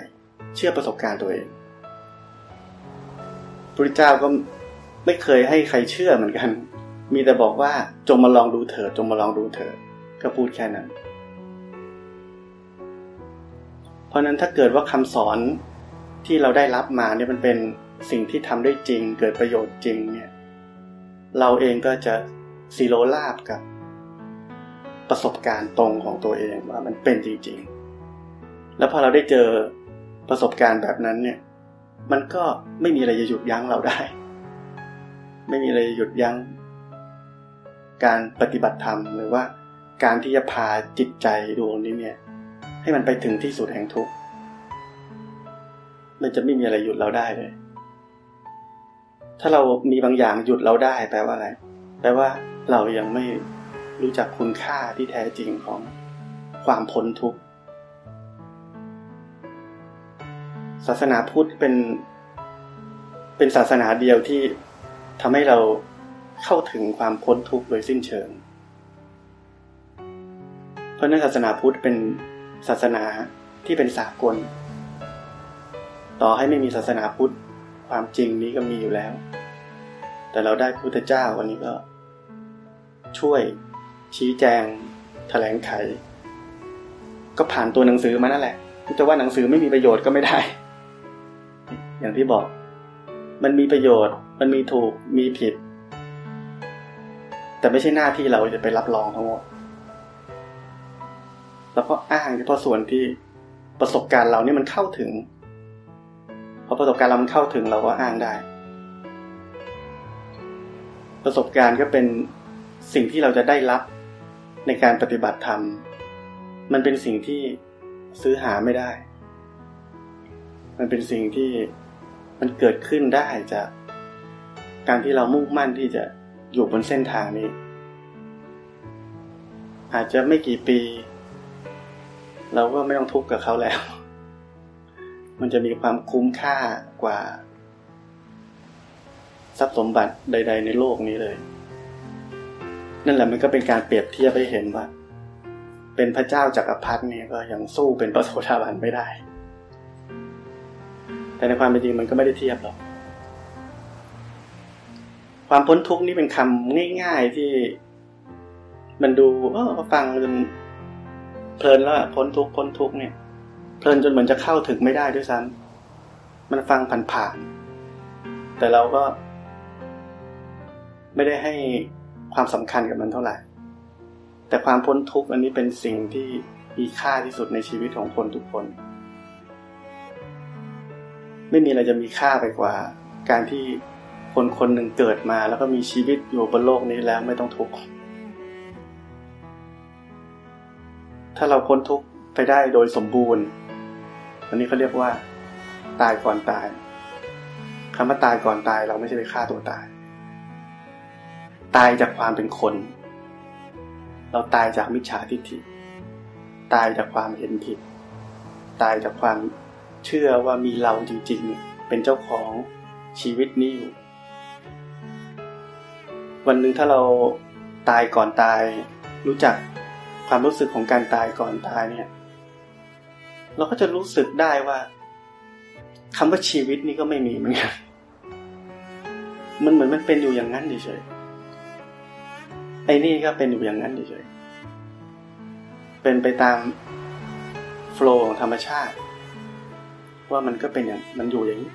A: เชื่อประสบการณ์ตัวเองพระเจ้าก็ไม่เคยให้ใครเชื่อเหมือนกัน มีแต่บอกว่าจงมาลองดูเถิดจงมาลองดูเถิดก็พูดแค่นั้น เพราะนั้นถ้าเกิดว่าคำสอนที่เราได้รับมาเนี่ยมันเป็นสิ่งที่ทำได้จริง เกิดประโยชน์จริงเนี่ย เราเองก็จะซีโรลาบกับ ประสบการณ์ตรงของตัวเองว่ามันเป็นจริง ๆ แล้วพอเราได้เจอประสบการณ์แบบนั้นเนี่ย มันก็ไม่มีอะไรจะหยุดยั้งเราได้ ไม่มีอะไรจะหยุดยั้ง การปฏิบัติธรรมหรือว่าการที่จะพาจิตใจดวงนี้เนี่ย ให้มันไปถึงที่สุดแห่งทุกข์มันจะไม่มีอะไรหยุดเราได้เลย ถ้าเรามีบางอย่างหยุดเราได้แปลว่าอะไร แปลว่าเรายังไม่ รู้จักคุณค่าที่แท้จริงของความพ้นทุกข์ ศาสนาพุทธเป็น เป็นศาสนาเดียวที่ทำให้เราเข้าถึงความพ้นทุกข์โดยสิ้นเชิง เพราะนั้นศาสนาพุทธเป็นศาสนาที่เป็นสากล ต่อให้ไม่มีศาสนาพุทธความจริงนี้ก็มีอยู่แล้ว แต่เราได้พุทธเจ้าวันนี้ก็ช่วย ชี้แจงถแถลงไข ก็ผ่านตัวหนังสือมานั่นแหละจะว่าหนังสือไม่มีประโยชน์ก็ไม่ได้ อย่างที่บอก มันมีประโยชน์ มันมีถูกมีผิด แต่ไม่ใช่หน้าที่เราจะไปรับรองทั้งหมดแล้วก็อ้างเฉพาะส่วนที่ประสบการณ์เรานี่มันเข้าถึงพอประสบการณ์เรามันเข้าถึงเราก็อ้างได้ ประสบการณ์ก็เป็นสิ่งที่เราจะได้รับ ในการปฏิบัติธรรม มันเป็นสิ่งที่ซื้อหาไม่ได้ มันเป็นสิ่งที่มันเกิดขึ้นได้จากการที่เรามุ่งมั่นที่จะอยู่บนเส้นทางนี้ อาจจะไม่กี่ปี เราก็ไม่ต้องทุกข์กับเขาแล้ว มันจะมีความคุ้มค่ากว่า ทรัพย์สมบัติใด ๆ ในโลกนี้เลย นั่นแหละมันก็เป็นการเปรียบเทียบให้เห็นว่า เป็นพระเจ้าจากักรพรรดิเนี่ยก็ยังสู้เป็นพระโสดาบันไม่ได้ แต่ในความเป็นจริงมันก็ไม่ได้เทียบหรอกความพ้นทุกข์นี่เป็นคำง่าย ๆที่ มันดูเออฟังจนเพลินแล้วพ้นทุกข์พ้นทุกข์เนี่ย เพลินจนเหมือนจะเข้าถึงไม่ได้ด้วยซ้ำมันฟังผ่านๆแต่เราก็ ไม่ได้ให้ ความสำคัญกับมันเท่าไหร่ แต่ความพ้นทุกข์อันนี้เป็นสิ่งที่มีค่าที่สุดในชีวิตของคนทุกคน ไม่มีอะไรจะมีค่าไปกว่า การที่คนคนหนึ่งเกิดมา แล้วก็มีชีวิตอยู่บนโลกนี้แล้วไม่ต้องทุกข์ถ้าเราพ้นทุกข์ไปได้โดยสมบูรณ์ อันนี้เขาเรียกว่า ตายก่อนตายคำว่าตายก่อนตายเราไม่ใช่ไปฆ่าตัวตาย ตายจากความเป็นคน เราตายจากมิจฉาทิฏฐิ ตายจากความเห็นผิด ตายจากความเชื่อว่ามีเราจริงๆ เป็นเจ้าของชีวิตนี้อยู่ วันหนึ่งถ้าเราตายก่อนตาย รู้จักความรู้สึกของการตายก่อนตายเนี่ย เราก็จะรู้สึกได้ว่าคำว่าชีวิตนี่ก็ไม่มีเหมือนกันมันเหมือนมันเป็นอยู่อย่างนั้นเฉย ไอ้นี่ก็เป็นอยู่อย่างนั้นเฉยเป็นไปตามโฟล์ของธรรมชาติ ว่ามันก็เป็นอย่างมันอยู่อย่างนี้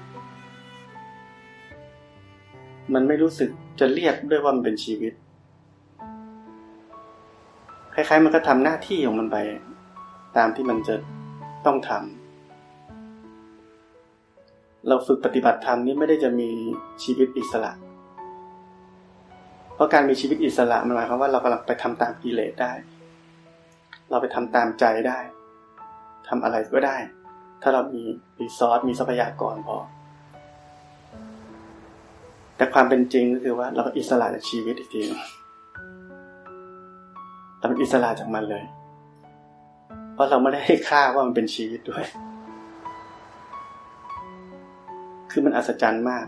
A: มันไม่รู้สึกจะเรียกด้วยว่ามันเป็นชีวิต คล้ายๆ มันก็ทำหน้าที่ของมันไป ตามที่มันจะต้องทำเราฝึกปฏิบัติธรรมนี้ไม่ได้จะมีชีวิตอิสระ ราะการมีชีวิตอิสระมันหมายความว่าเรากำลังไปทำตามกิเลสได้ เราไปทำตามใจได้ทำอะไรก็ได้ ถ้าเรามีรีซอสมีทรัพยากรพอ แต่ความเป็นจริงก็คือว่าเราอิสระจากชีวิตอีกทีเราเป็นอิสระจากมันเลย เพราะเราไม่ได้ให้ค่าว่ามันเป็นชีวิตด้วย คือมันอัศจรรย์มาก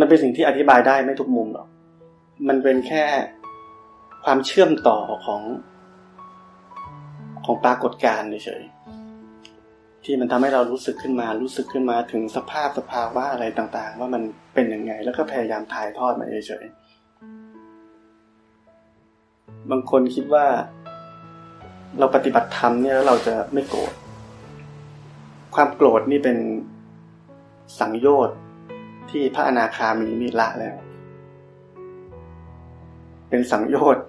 A: มันเป็นสิ่งที่อธิบายได้ไม่ทุกมุมหรอก มันเป็นแค่ความเชื่อมต่อของของปรากฏการณ์เฉยๆที่มันทำให้เรารู้สึกขึ้นมารู้สึกขึ้นมาถึงสภาพสภาวะอะไรต่างๆ ว่ามันเป็นยังไง แล้วก็พยายามถ่ายทอดมาเฉยๆบางคนคิดว่า เราปฏิบัติธรรมเนี่ยแล้วเราจะไม่โกรธความโกรธนี่เป็นสังโยชน์ที่พระอนาคามีนี่ละแล้ว เป็นสังโยชน์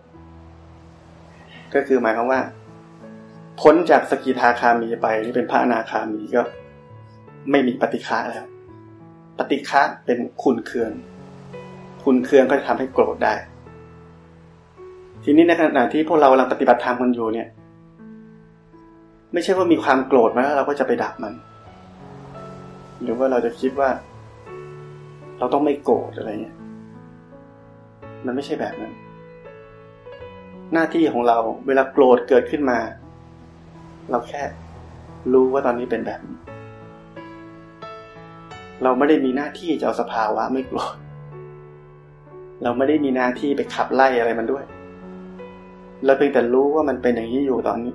A: ก็คือหมายความว่า พ้นจากสกิทาคามีไปนี่เป็นพระอนาคามีก็ ไม่มีปฏิฆาแล้ว ปฏิฆาเป็นคุณเคือง คุณเคืองก็จะทำให้โกรธได้ ทีนี้ในขณะที่พวกเรากำลังปฏิบัติธรรมกันอยู่เนี่ย ไม่ใช่ว่ามีความโกรธมาแล้วเราก็จะไปดับมัน หรือว่าเราจะคิดว่า เราต้องไม่โกรธอะไรเงี้ยมันไม่ใช่แบบนั้น หน้าที่ของเราเวลาโกรธเกิดขึ้นมา เราแค่รู้ว่าตอนนี้เป็นแบบนี้ เราไม่ได้มีหน้าที่จะเอาสภาวะไม่โกรธ เราไม่ได้มีหน้าที่ไปขับไล่อะไรมันด้วย เราเพียงแต่รู้ว่ามันเป็นอย่างนี้อยู่ตอนนี้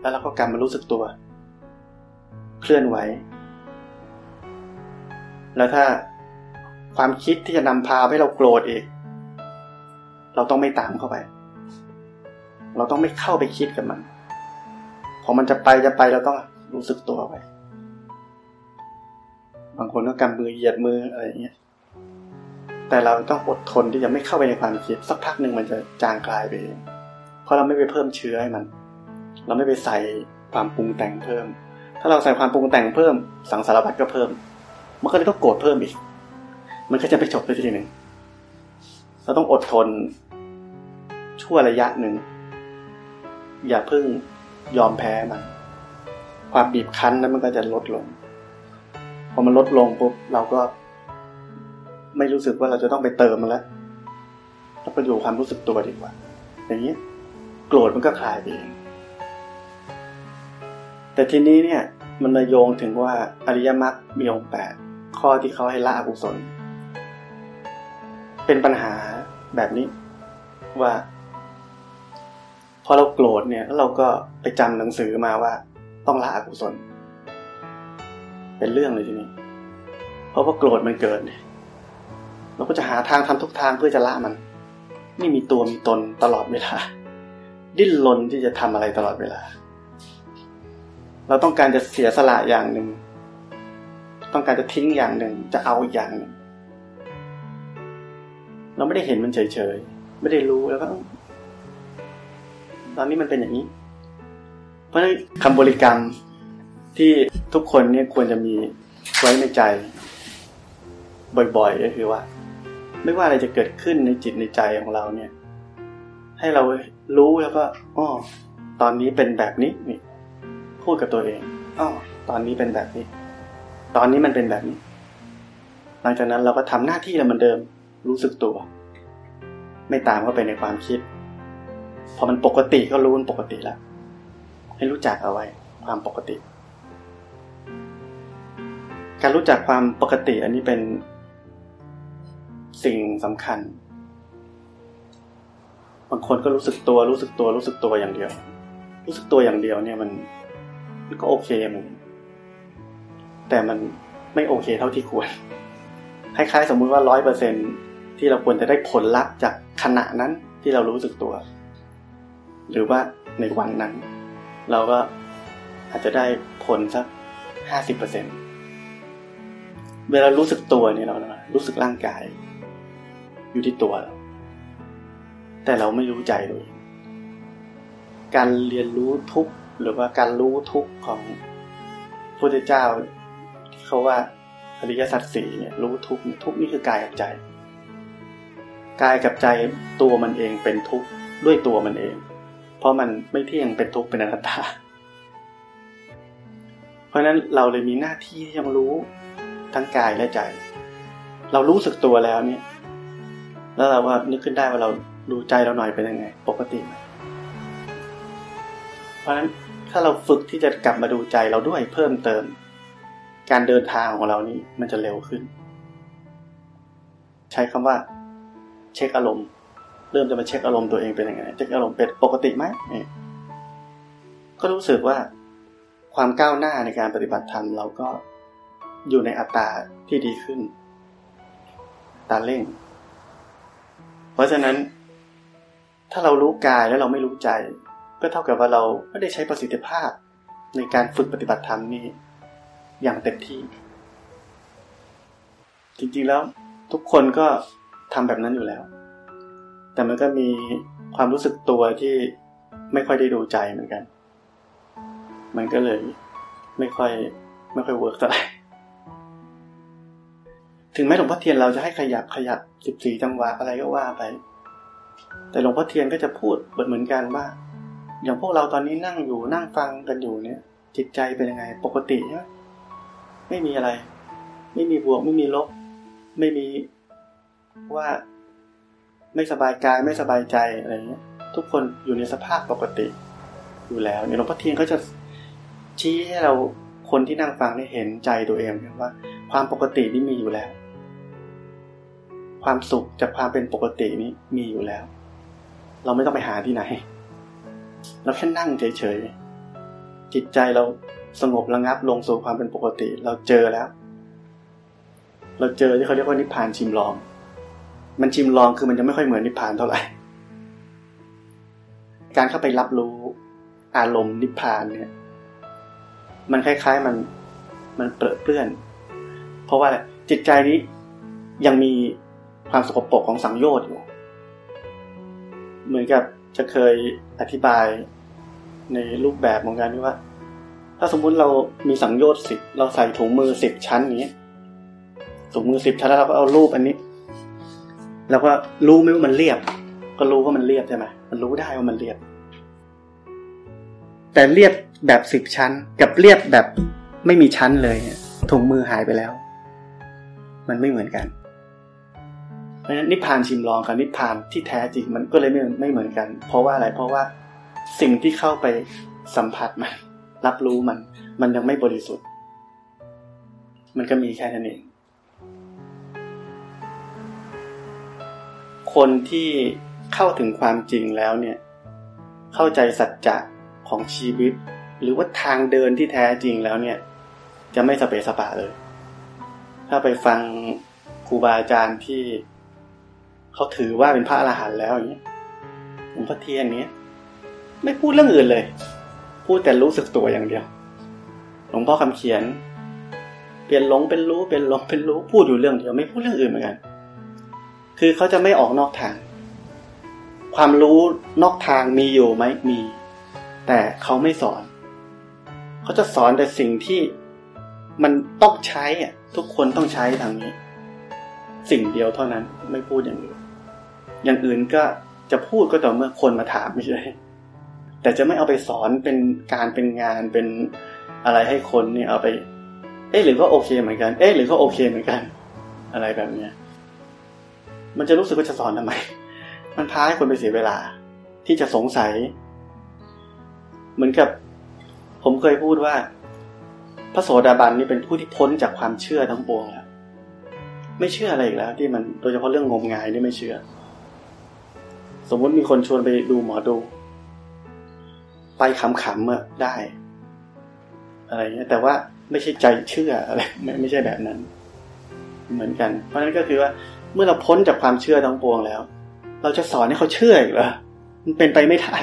A: แล้วเราก็กลับมารู้สึกตัว เคลื่อนไหว แล้วถ้าความคิดที่จะนำพาให้เราโกรธอีก เราต้องไม่ตามเข้าไป เราต้องไม่เข้าไปคิดกับมัน พอมันจะไปจะไปเราต้องรู้สึกตัวไป บางคนก็กำมือเหยียดมืออะไรอย่างเงี้ย แต่เราต้องอดทนที่จะไม่เข้าไปในความคิด สักพักหนึ่งมันจะจางคลายไปเอง เพราะเราไม่ไปเพิ่มเชื้อให้มัน เราไม่ไปใส่ความปรุงแต่งเพิ่ม ถ้าเราใส่ความปรุงแต่งเพิ่ม สังสารพัดก็เพิ่ม มันก็เลยต้องโกรธเพิ่มอีก มันก็จะไปจบไปทีหนึ่งเราต้องอดทนชั่วระยะหนึ่ง อย่าเพิ่งยอมแพ้มัน ความบีบคั้นนั้นมันก็จะลดลง พอมันลดลงปุ๊บเราก็ ไม่รู้สึกว่าเราจะต้องไปเติมมันแล้วเราไปอยู่ความรู้สึกตัวดีกว่า อย่างนี้โกรธมันก็คลายไปเอง แต่ทีนี้เนี่ย มันมาโยงถึงว่าอริยมรรคมีองค์แปดข้อที่เขาให้ละอกุศล เป็นปัญหาแบบนี้ว่า พอเราโกรธเนี่ยแล้วเราก็ไปจำหนังสือมาว่า ต้องละอกุศล เป็นเรื่องเลยทีนี้เพราะว่าโกรธมันเกิดเนี่ยเราก็จะหาทางทำทุกทางเพื่อจะละมัน ไม่มีตัวมีตนตลอดเวลา ดิ้นรนที่จะทำอะไรตลอดเวลา เราต้องการจะเสียสละอย่างหนึ่ง ต้องการจะทิ้งอย่างหนึ่ง จะเอาอีกอย่างหนึ่ง เราไม่ได้เห็นมันเฉยๆ ไม่ได้รู้แล้วก็ ตอนนี้มันเป็นอย่างนี้ เพราะฉะนั้นคำบริกรรมที่ทุกคนเนี่ยควรจะมีไว้ในใจ บ่อยๆ ก็คือว่า ไม่ว่าอะไรจะเกิดขึ้นในจิตในใจของเราเนี่ย ให้เรารู้แล้วก็อ๋อตอนนี้เป็นแบบนี้นี่ พูดกับตัวเองอ๋อตอนนี้เป็นแบบนี้ ตอนนี้มันเป็นแบบนี้ หลังจากนั้นเราก็ทำหน้าที่เราเหมือนเดิม รู้สึกตัว ไม่ตามเข้าไปในความคิด พอมันปกติก็รู้มันปกติแล้ว ให้รู้จักเอาไว้ ความปกติ การรู้จักความปกติ อันนี้เป็นสิ่งสำคัญ บางคนก็รู้สึกตัวรู้สึกตัวรู้สึกตัวอย่างเดียว รู้สึกตัวอย่างเดียวเนี่ยมันมันก็โอเคมันแต่มันไม่โอเคเท่าที่ควร คล้ายๆสมมุติว่าร้อยเปอร์เซ็นที่เราควรจะได้ผลลัพธ์จากขณะนั้นที่เรารู้สึกตัว หรือว่าในวันนั้น เราก็อาจจะได้ผลสักห้าสิบเปอร์เซ็นเวลารู้สึกตัวเนี่ยเรานะรู้สึกร่างกาย อยู่ที่ตัวเราแต่เราไม่รู้ใจเลยการเรียนรู้ทุกหรือว่าการรู้ทุกของพระเจ้าที่เขาว่าอริยสัจสี่เนี่ยรู้ทุกทุกนี่คือกายกับใจ กายกับใจตัวมันเองเป็นทุกข์ด้วยตัวมันเอง ราะมันไม่เที่ยงเป็นทุกข์เป็นอนัตตา เพราะฉะนั้นเราเลยมีหน้าที่ที่ยังรู้ทั้งกายและใจ เรารู้สึกตัวแล้วเนี่ย แล้วเราว่านึกขึ้นได้ว่าเราดูใจเราหน่อยเป็นยังไง ปกติไหมเพราะฉะนั้นถ้าเราฝึกที่จะกลับมาดูใจเราด้วยเพิ่มเติม การเดินทางของเรานี่มันจะเร็วขึ้น ใช้คำว่า เช็คอารมณ์ เริ่มจะมาเช็คอารมณ์ตัวเองเป็นยังไงเช็คอารมณ์เป็นปกติไหมก็รู้สึกว่าความก้าวหน้าในการปฏิบัติธรรมเราก็อยู่ในอัตราที่ดีขึ้นตาเร่ง เพราะฉะนั้น ถ้าเรารู้กายแล้วเราไม่รู้ใจ ก็เท่ากับว่าเราไม่ได้ใช้ประสิทธิภาพในการฝึกปฏิบัติธรรมนี้ อย่างเต็มที่ จริงๆแล้วทุกคนก็ทำแบบนั้นอยู่แล้ว แต่มันก็มีความรู้สึกตัวที่ไม่ค่อยได้ดูใจเหมือนกัน มันก็เลยไม่ค่อยไม่ค่อย work เท่าไหร่ถึงแม้หลวงพ่อเทียนเราจะให้ขยับขยับสิบสี่จังหวะอะไรก็ว่าไป แต่หลวงพ่อเทียนก็จะพูดเหมือนกันว่า อย่างพวกเราตอนนี้นั่งอยู่นั่งฟังกันอยู่เนี่ย จิตใจเป็นยังไง ปกติใช่ไหมไม่มีอะไร ไม่มีบวกไม่มีลบ ไม่มีว่า ไม่สบายกายไม่สบายใจอะไรเงี้ย ทุกคนอยู่ในสภาพปกติอยู่แล้วเนี่ยหลวงพ่อเทียนก็จะชี้ให้เราคนที่นั่งฟังได้เห็นใจตัวเองว่า ความปกตินี่มีอยู่แล้ว ความสุขจากความเป็นปกตินี้มีอยู่แล้ว เราไม่ต้องไปหาที่ไหน เราแค่นั่งเฉยๆจิตใจเราสงบระงับลงสู่ความเป็นปกติ เราเจอแล้ว เราเจอที่เขาเรียกว่านิพพานชิมลอง มันชิมลองคือมันจะไม่ค่อยเหมือนนิพพานเท่าไหร่ การเข้าไปรับรู้อารมณ์นิพพานเนี่ย มันคล้ายๆมันมันเปรอะเปื้อน เพราะว่าจิตใจนี้ยังมีความสกปรกของสังโยชน์อยู่ เหมือนกับจะเคยอธิบายในรูปแบบของการที่ว่า ถ้าสมมุติเรามีสังโยชน์สิบเราใส่ถุงมือสิบชั้นอย่างนี้ถุงมือสิบชั้นแล้วเราก็เอารูปอันนี้ เราก็รู้ไหมว่ามันเรียบ ก็รู้ว่ามันเรียบใช่ไหมมันรู้ได้ว่ามันเรียบ แต่เรียบแบบสิบชั้น กับเรียบแบบไม่มีชั้นเลยถุงมือหายไปแล้ว มันไม่เหมือนกัน เพราะฉะนั้นนิพพานชิมลองกับนิพพานที่แท้จริงมันก็เลยไม่ไม่เหมือนกัน เพราะว่าอะไรเพราะว่าสิ่งที่เข้าไปสัมผัสมัน รับรู้มัน มันยังไม่บริสุทธิ์ มันก็มีแค่นั้นเอง คนที่เข้าถึงความจริงแล้วเนี่ย เข้าใจสัจจะของชีวิต หรือว่าทางเดินที่แท้จริงแล้วเนี่ย จะไม่สเปสปะเลย ถ้าไปฟังครูบาอาจารย์ที่เขาถือว่าเป็นพระอรหันต์แล้วอย่างนี้หลวงพ่อเทียนนี้ไม่พูดเรื่องอื่นเลย พูดแต่รู้สึกตัวอย่างเดียว หลวงพ่อคำเขียน เปลี่ยนหลงเป็นรู้เป็นหลงเป็นรู้พูดอยู่เรื่องเดียวไม่พูดเรื่องอื่นเหมือนกัน คือเขาจะไม่ออกนอกทาง ความรู้นอกทางมีอยู่ไหมมี แต่เขาไม่สอน เขาจะสอนแต่สิ่งที่มันต้องใช้อะ ทุกคนต้องใช้ทางนี้ สิ่งเดียวเท่านั้นไม่พูดอย่างอื่นอย่างอื่นก็จะพูดก็ต่อเมื่อคนมาถามไม่ใช่แต่จะไม่เอาไปสอนเป็นการเป็นงานเป็นอะไรให้คนเนี่ยเอาไป เอ๊ะหรือก็โอเคเหมือนกัน เอ๊ะหรือก็โอเคเหมือนกัน อะไรแบบเนี้ย มันจะรู้สึกว่าจะสอนทำไม มันพาให้คนไปเสียเวลา ที่จะสงสัย เหมือนกับ ผมเคยพูดว่า พระโสดาบันนี่เป็นผู้ที่พ้นจากความเชื่อทั้งปวงแล้วไม่เชื่ออะไรอีกแล้ว ที่มันโดยเฉพาะเรื่องงมงายนี่ไม่เชื่อ สมมติมีคนชวนไปดูหมอดู ไปขำๆอะได้ อะไรเงี้ยแต่ว่าไม่ใช่ใจเชื่ออะไรไม่ไม่ใช่แบบนั้น เหมือนกัน เพราะนั้นก็คือว่า เมื่อเราพ้นจากความเชื่อทั้งปวงแล้ว เราจะสอนให้เขาเชื่ออีกเหรอมันเป็นไปไม่ได้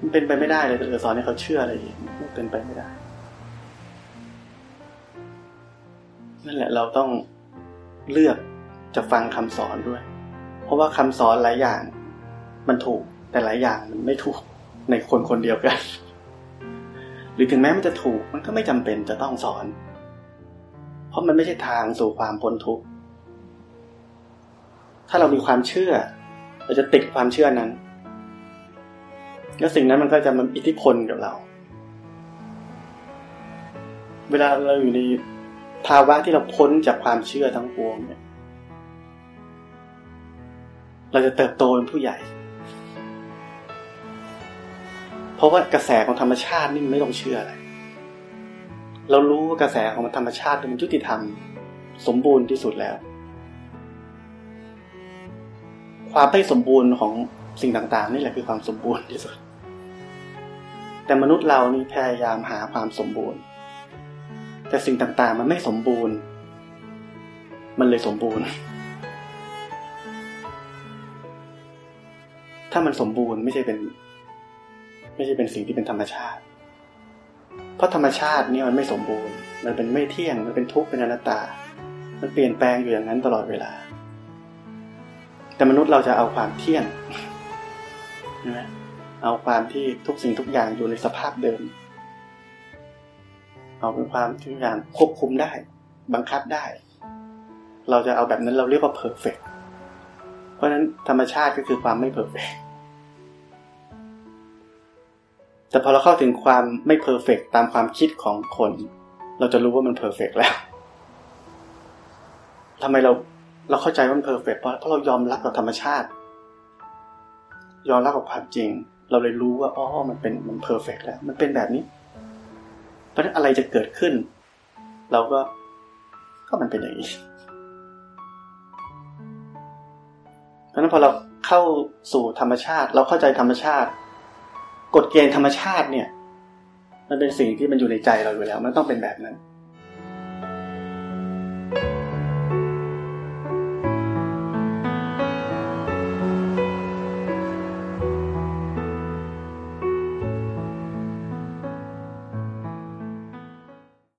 A: มันเป็นไปไม่ได้เลยจะสอนให้เขาเชื่ออะไรอีกมันเป็นไปไม่ได้ นั่นแหละเราต้องเลือกจะฟังคำสอนด้วย เพราะว่าคำสอนหลายอย่าง มันถูกแต่หลายอย่างมันไม่ถูกในคนคนเดียวกัน หรือถึงแม้มันจะถูกมันก็ไม่จำเป็นจะต้องสอน เพราะมันไม่ใช่ทางสู่ความพ้นทุกข์ ถ้าเรามีความเชื่อ เราจะติดความเชื่อนั้น แล้วสิ่งนั้นมันก็จะมันอิทธิพลกับเรา เวลาเราอยู่ในภาวะที่เราพ้นจากความเชื่อทั้งปวงเนี่ย เราจะเติบโตเป็นผู้ใหญ่ เพราะว่ากระแสของธรรมชาตินี่มันไม่ต้องเชื่ออะไร เรารู้ว่ากระแสของธรรมชาติมันยุติธรรม สมบูรณ์ที่สุดแล้ว ความไม่สมบูรณ์ของสิ่งต่างๆ นี่แหละคือความสมบูรณ์ที่สุด แต่มนุษย์เรานี่พยายามหาความสมบูรณ์ แต่สิ่งต่างๆ มันไม่สมบูรณ์ มันเลยสมบูรณ์ ถ้ามันสมบูรณ์ไม่ใช่เป็น ไม่ใช่เป็นสิ่งที่เป็นธรรมชาติ เพราะธรรมชาตินี่มันไม่สมบูรณ์ มันเป็นไม่เที่ยง มันเป็นทุกข์ เป็นอนัตตา มันเปลี่ยนแปลงอยู่อย่างนั้นตลอดเวลา แต่มนุษย์เราจะเอาความเที่ยงนะเอาความที่ทุกสิ่งทุกอย่างอยู่ในสภาพเดิม เอาเป็นความทุกอย่างควบคุมได้ บังคับได้ เราจะเอาแบบนั้นเราเรียกว่า perfect เพราะฉะนั้นธรรมชาติก็คือความไม่ perfect แต่พอเราเข้าถึงความไม่ perfect ตามความคิดของคน เราจะรู้ว่ามัน perfect แล้วทำไมเราเราเข้าใจว่ามัน perfect เพราะเพราะเรายอมรับกับธรรมชาติ ยอมรับกับความจริง เราเลยรู้ว่าอ๋อมันเป็นมัน perfect แล้ว มันเป็นแบบนี้ เพราะฉะนั้นอะไรจะเกิดขึ้น เราก็ก็มันเป็นอย่างนี้เพราะฉะนั้นพอเราเข้าสู่ธรรมชาติ เราเข้าใจธรรมชาติ กฎเกณฑ์ธรรมชาติเนี่ย มันเป็นสิ่งที่มันอยู่ในใจเราอยู่แล้ว มันต้องเป็นแบบนั้น